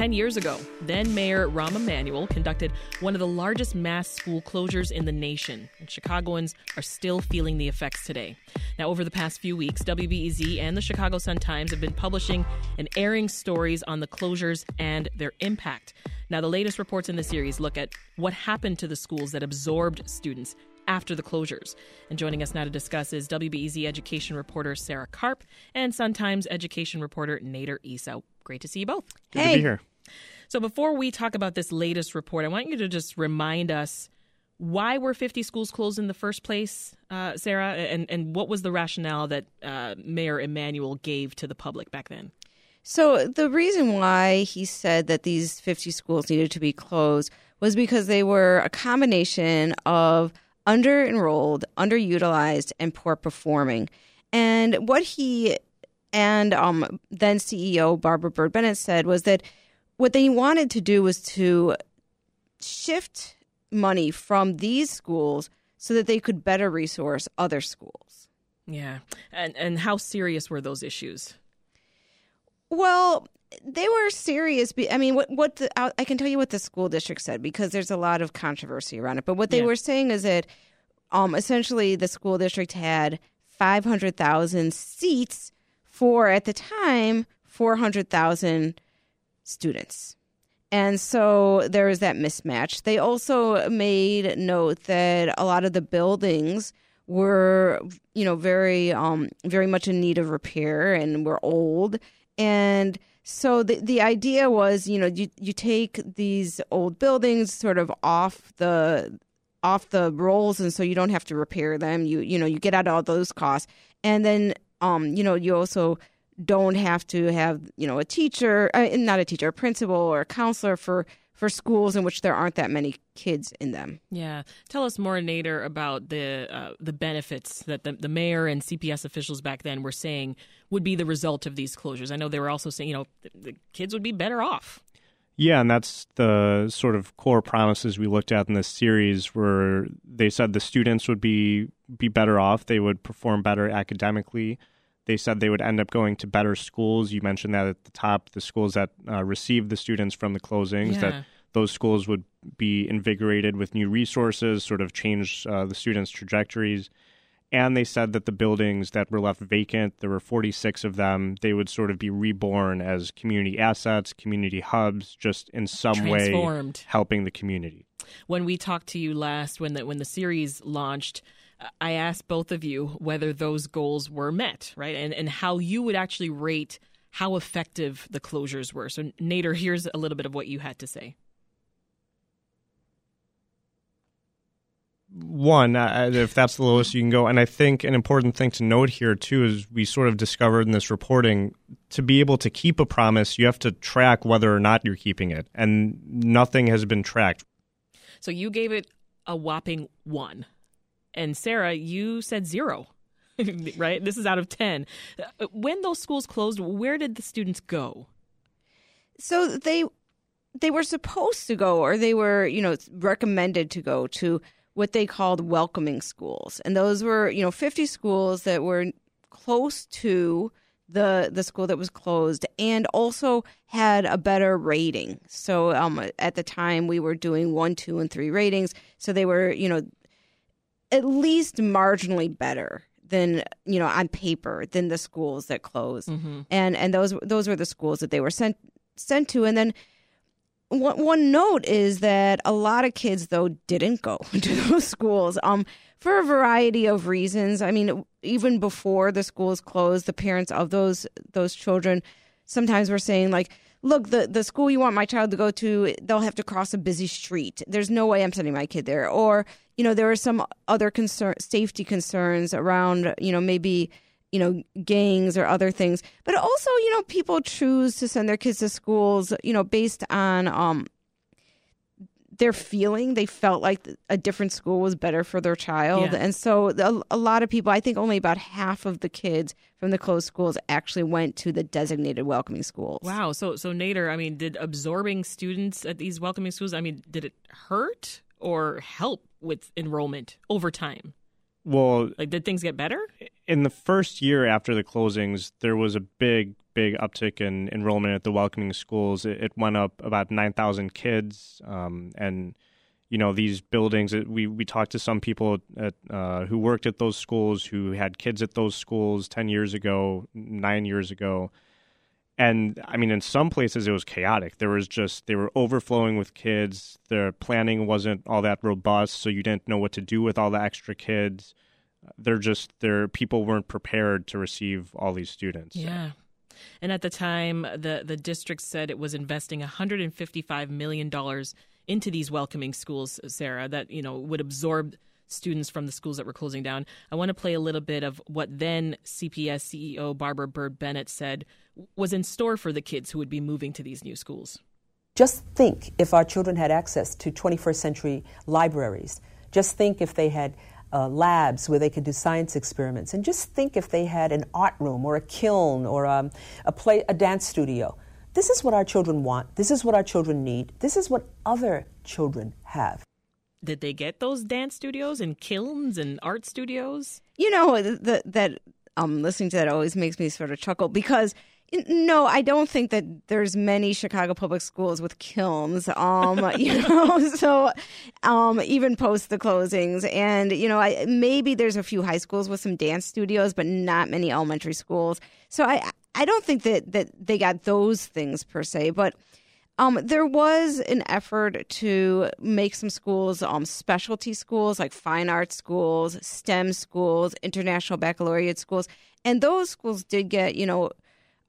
10 years ago, then Mayor Rahm Emanuel conducted one of the largest mass school closures in the nation, and Chicagoans are still feeling the effects today. Now, over the past few weeks, WBEZ and the Chicago Sun-Times have been publishing and airing stories on the closures and their impact. Now, the latest reports in the series look at what happened to the schools that absorbed students after the closures. And joining us now to discuss is WBEZ education reporter Sarah Karp and Sun-Times education reporter Nader Issa. Great to see you both. Good hey. to be here. So before we talk about this latest report, I want you to just remind us why were 50 schools closed in the first place, uh, Sarah, and, and what was the rationale that uh, Mayor Emanuel gave to the public back then? So the reason why he said that these 50 schools needed to be closed was because they were a combination of under enrolled, underutilized, and poor performing. And what he and um, then CEO Barbara Byrd-Bennett said was that what they wanted to do was to shift money from these schools so that they could better resource other schools. Yeah. And and how serious were those issues? Well, they were serious. I mean, what what the, I can tell you what the school district said because there's a lot of controversy around it. But what they yeah. were saying is that, um, essentially, the school district had 500,000 seats for at the time 400,000 students. And so there was that mismatch. They also made note that a lot of the buildings were, you know, very, um, very much in need of repair and were old. And so the the idea was, you know, you you take these old buildings sort of off the off the rolls, and so you don't have to repair them. You you know you get out all those costs, and then um you know you also don't have to have you know a teacher, uh, not a teacher, a principal or a counselor for for schools in which there aren't that many kids in them. Yeah, tell us more, Nader, about the uh, the benefits that the, the mayor and CPS officials back then were saying would be the result of these closures. I know they were also saying, you know, the, the kids would be better off. Yeah, and that's the sort of core promises we looked at in this series, where they said the students would be be better off, they would perform better academically. They said they would end up going to better schools. You mentioned that at the top, the schools that uh, received the students from the closings, yeah. that those schools would be invigorated with new resources, sort of change uh, the students' trajectories. And they said that the buildings that were left vacant, there were 46 of them, they would sort of be reborn as community assets, community hubs, just in some way helping the community. When we talked to you last, when the when the series launched, I asked both of you whether those goals were met, right? And and how you would actually rate how effective the closures were. So Nader, here's a little bit of what you had to say. One, uh, if that's the lowest you can go. And I think an important thing to note here, too, is we sort of discovered in this reporting to be able to keep a promise, you have to track whether or not you're keeping it. And nothing has been tracked. So you gave it a whopping one. And Sarah, you said zero, right? This is out of 10. Uh, when those schools closed, where did the students go? So they they were supposed to go or they were, you know, recommended to go to what they called welcoming schools. And those were, you know, 50 schools that were close to the the school that was closed and also had a better rating. So um, at the time we were doing 1, 2 and 3 ratings, so they were, you know, at least marginally better than you know on paper than the schools that closed. Mm-hmm. and and those those were the schools that they were sent sent to. And then one, one note is that a lot of kids though didn't go to those schools um for a variety of reasons. I mean even before the schools closed the parents of those those children sometimes were saying like look, the, the school you want my child to go to, they'll have to cross a busy street. There's no way I'm sending my kid there. Or, you know, there are some other concern, safety concerns around, you know, maybe, you know, gangs or other things. But also, you know, people choose to send their kids to schools, you know, based on, um, their feeling they felt like a different school was better for their child. Yeah. and so a, a, lot of people i think only about half of the kids from the closed schools actually went to the designated welcoming schools. Wow. So so nader i mean did absorbing students at these welcoming schools i mean did it hurt or help with enrollment over time? Well like did things get better? in the first year after the closings there was a big big uptick in enrollment at the welcoming schools. It, it went up about 9,000 kids. Um, and, you know, these buildings, it, we, we talked to some people at, uh, who worked at those schools who had kids at those schools 10 years ago, nine years ago. And I mean, in some places it was chaotic. There was just, they were overflowing with kids. Their planning wasn't all that robust, so you didn't know what to do with all the extra kids they're just their people weren't prepared to receive all these students. Yeah. And at the time, the, the district said it was investing $155 million into these welcoming schools, Sarah, that, you know, would absorb students from the schools that were closing down. I want to play a little bit of what then CPS CEO Barbara Byrd-Bennett said was in store for the kids who would be moving to these new schools. Just think if our children had access to 21st century libraries. Just think if they had uh, labs where they could do science experiments. And just think if they had an art room or a kiln or um, a, play, a dance studio. This is what our children want. This is what our children need. This is what other children have. Did they get those dance studios and kilns and art studios? You know, the, that um, listening to that always makes me sort of chuckle because no, I don't think that there's many Chicago public schools with kilns. Um, you know, so um, even post the closings, and you know, I maybe there's a few high schools with some dance studios, but not many elementary schools. So I I don't think that that they got those things per se, but. Um, there was an effort to make some schools um, specialty schools like fine arts schools, STEM schools, international baccalaureate schools, and those schools did get you know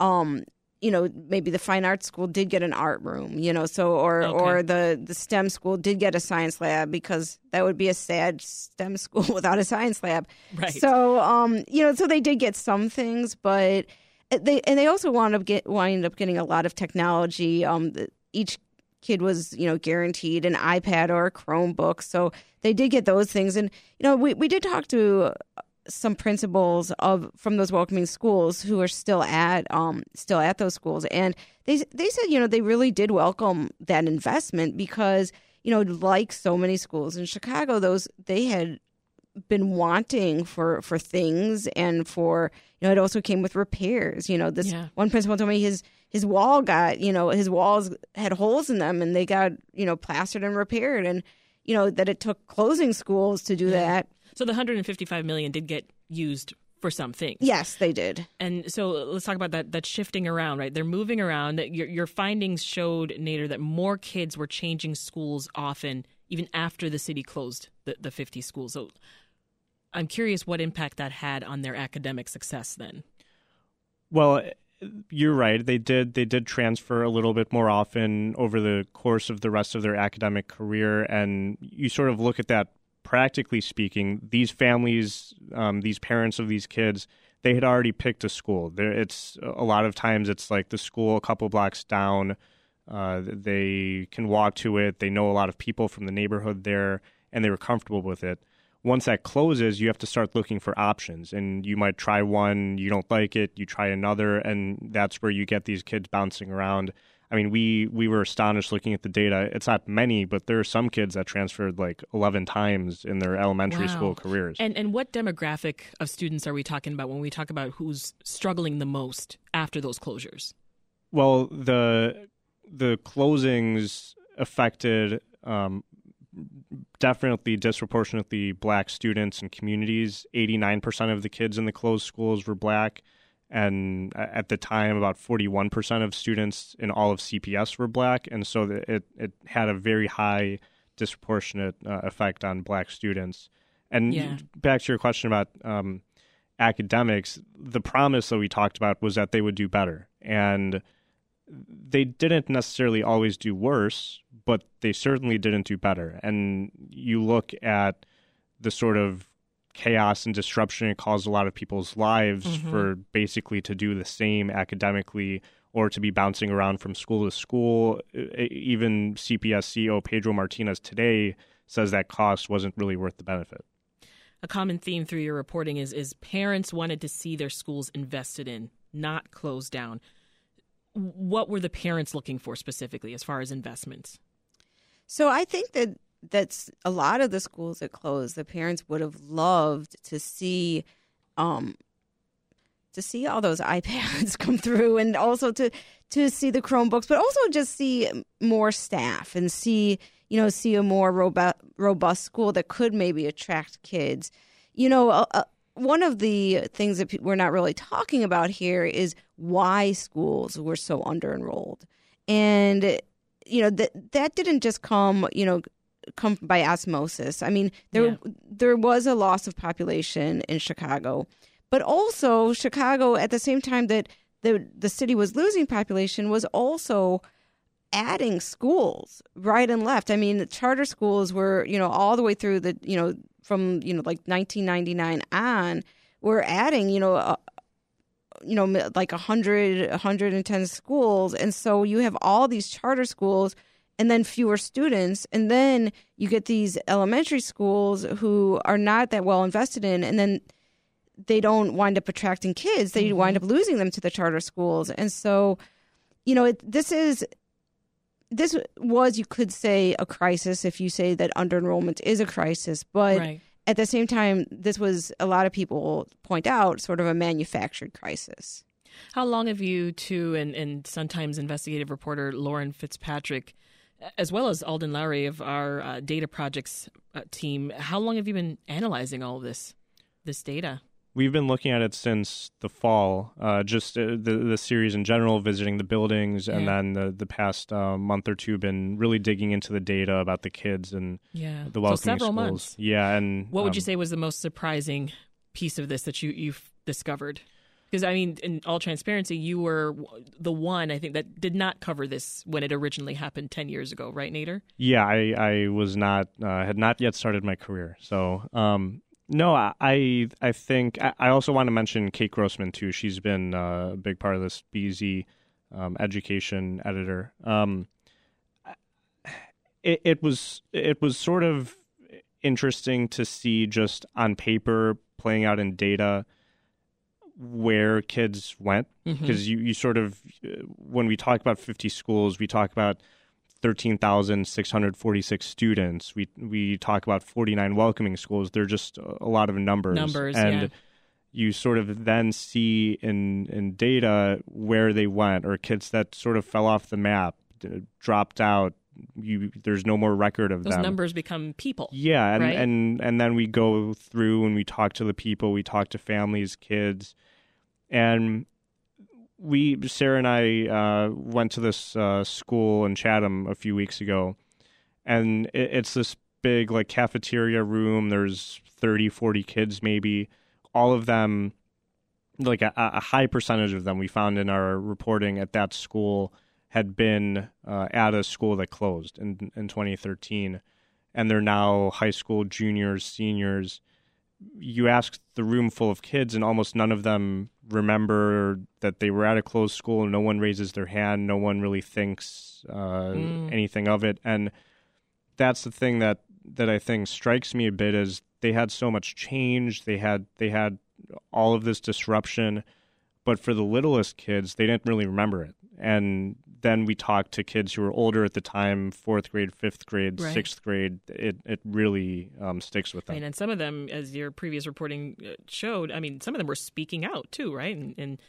um you know maybe the fine arts school did get an art room you know so or okay. or the the stem school did get a science lab because that would be a sad stem school without a science lab. Right. So um you know so they did get some things but they and they also wound up get wind up getting a lot of technology. Um each kid was you know guaranteed an ipad or a chromebook so they did get those things. And you know we, we did talk to some principals of from those welcoming schools who are still at um still at those schools and they they said you know they really did welcome that investment because you know like so many schools in Chicago those they had been wanting for for things and for you know it also came with repairs you know this yeah. one principal told me his his wall got you know his walls had holes in them and they got you know plastered and repaired and you know that it took closing schools to do yeah. that so the 155 million did get used for some things. Yes, they did. And so let's talk about that that shifting around, right? They're moving around. Your, your findings showed, Nader, that more kids were changing schools often, even after the city closed the, the 50 schools. So I'm curious what impact that had on their academic success then. Well, you're right. They did they did transfer a little bit more often over the course of the rest of their academic career, and you sort of look at that practically speaking, these families, um, these parents of these kids, they had already picked a school. There, it's a lot of times it's like the school a couple blocks down. Uh, they can walk to it. They know a lot of people from the neighborhood there, and they were comfortable with it. Once that closes, you have to start looking for options, and you might try one, you don't like it, you try another, and that's where you get these kids bouncing around I mean, we we were astonished looking at the data. It's not many, but there are some kids that transferred like 11 times in their elementary wow. school careers. And and what demographic of students are we talking about when we talk about who's struggling the most after those closures? Well, the the closings affected um, definitely disproportionately black students and communities. 89% of the kids in the closed schools were black and at the time about 41% of students in all of cps were black. And so it, it had a very high disproportionate uh, effect on black students. And yeah. back to your question about um, academics the promise that we talked about was that they would do better. And they didn't necessarily always do worse but they certainly didn't do better. And you look at the sort of chaos and disruption it caused a lot of people's lives mm-hmm. for basically to do the same academically or to be bouncing around from school to school. Even CPS CEO Pedro Martinez today says that cost wasn't really worth the benefit. A common theme through your reporting is is parents wanted to see their schools invested in, not closed down. What were the parents looking for specifically as far as investments? So I think that that's a lot of the schools that closed. The parents would have loved to see, um, to see all those iPads come through, and also to to see the Chromebooks, but also just see more staff and see you know see a more robust robust school that could maybe attract kids. You know, one of the things that we're not really talking about here is why schools were so under enrolled, and you know that that didn't just come you know come by osmosis. I mean, there yeah. there was a loss of population in Chicago, but also Chicago at the same time that the the city was losing population was also adding schools right and left. I mean, the charter schools were, you know, all the way through the, you know, from, you know, like 1999 on, we're adding, you know, uh, you know, like 100, 110 schools. And so you have all these charter schools and then fewer students. And then you get these elementary schools who are not that well invested in. And then they don't wind up attracting kids. They mm-hmm. wind up losing them to the charter schools. And so, you know, it, this is this was you could say a crisis if you say that under enrollment is a crisis, but right. at the same time, this was a lot of people point out sort of a manufactured crisis. How long have you two and, and Sun Times investigative reporter Lauren Fitzpatrick, as well as Alden Loury of our uh, data projects uh, team, how long have you been analyzing all of this this data? we've been looking at it since the fall. Uh, just uh, the the series in general, visiting the buildings, and then the the past uh, month or two, been really digging into the data about the kids and yeah. the welcoming so several schools. Months. Yeah, and what would you um, say was the most surprising piece of this that you you've discovered? Because I mean, in all transparency, you were the one I think that did not cover this when it originally happened ten years ago, right, Nader? Yeah, I, I was not uh, had not yet started my career, so um, no, I I think I also want to mention Kate Grossman too. She's been uh, a big part of this BZ um, education editor. Um, it, it was it was sort of interesting to see just on paper playing out in data where kids went because mm-hmm. you, you sort of when we talk about 50 schools we talk about 13,646 students. We we talk about 49 welcoming schools. They're just a lot of numbers. Numbers, and yeah. you sort of then see in in data where they went or kids that sort of fell off the map, dropped out. You there's no more record of them. Those them. numbers become people. Yeah, and right? and and then we go through and we talk to the people, we talk to families, kids, and we Sarah and I uh, went to this uh, school in Chatham a few weeks ago, and it, it's this big like cafeteria room. There's 30, 40 kids maybe. All of them, like a, a high percentage of them, we found in our reporting at that school had been uh, at a school that closed in in 2013, and they're now high school juniors, seniors you ask the room full of kids, and almost none of them remember that they were at a closed school. No one raises their hand. No one really thinks uh, mm. anything of it. And that's the thing that that I think strikes me a bit is they had so much change. They had they had all of this disruption, but for the littlest kids, they didn't really remember it. And then we talked to kids who were older at the time, fourth grade, fifth grade, right. sixth grade. It it really um, sticks with them. Right, and some of them, as your previous reporting uh, showed, I mean, some of them were speaking out too, right, and, and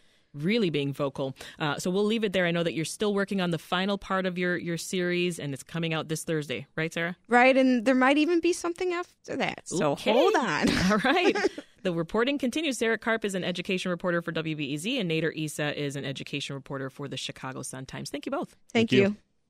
really being vocal. Uh, so we'll leave it there. I know that you're still working on the final part of your your series, and it's coming out this Thursday, right, Sarah? Right, and there might even be something after that. So okay. hold on. All right. the reporting continues. Sarah Karp is an education reporter for WBEZ, and Nader Issa is an education reporter for the Chicago Sun Times. Thank you both. Thank, Thank you. you.